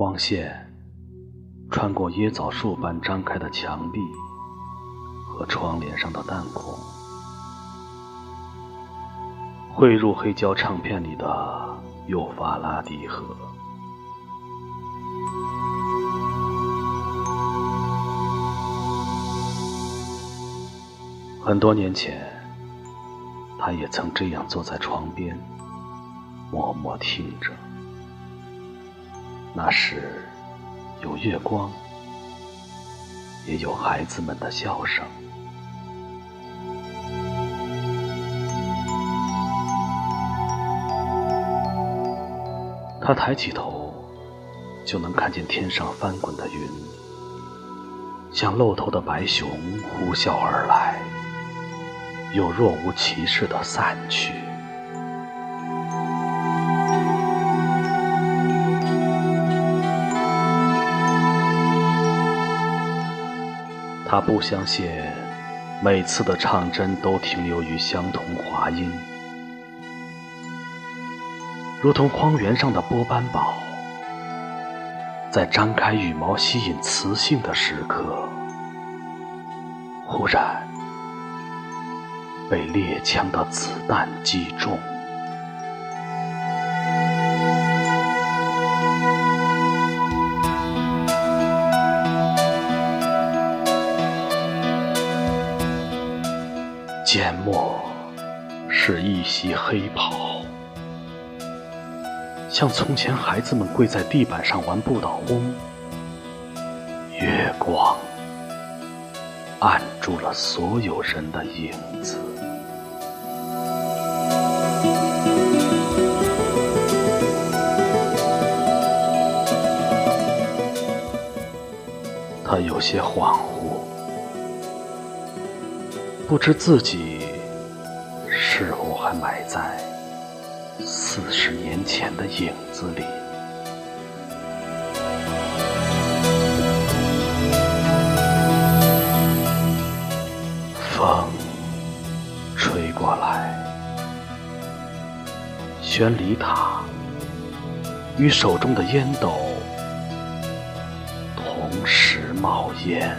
光线穿过椰枣树般张开的墙壁和窗帘上的弹孔，汇入黑胶唱片里的幼发拉底河。很多年前，他也曾这样坐在窗边，默默听着。那时有月光，也有孩子们的笑声。他抬起头，就能看见天上翻滚的云，像露头的白熊呼啸而来，又若无其事的散去。他不相信每次的唱针都停留于相同滑音，如同荒原上的波斑宝，在张开羽毛吸引雌性的时刻，忽然被猎枪的子弹击中。缄默是一袭黑袍，像从前孩子们跪在地板上玩不倒翁。月光按住了所有人的影子。他有些恍惚。不知自己是否还埋在四十年前的影子里。风吹过来，宣礼塔与手中的烟斗同时冒烟。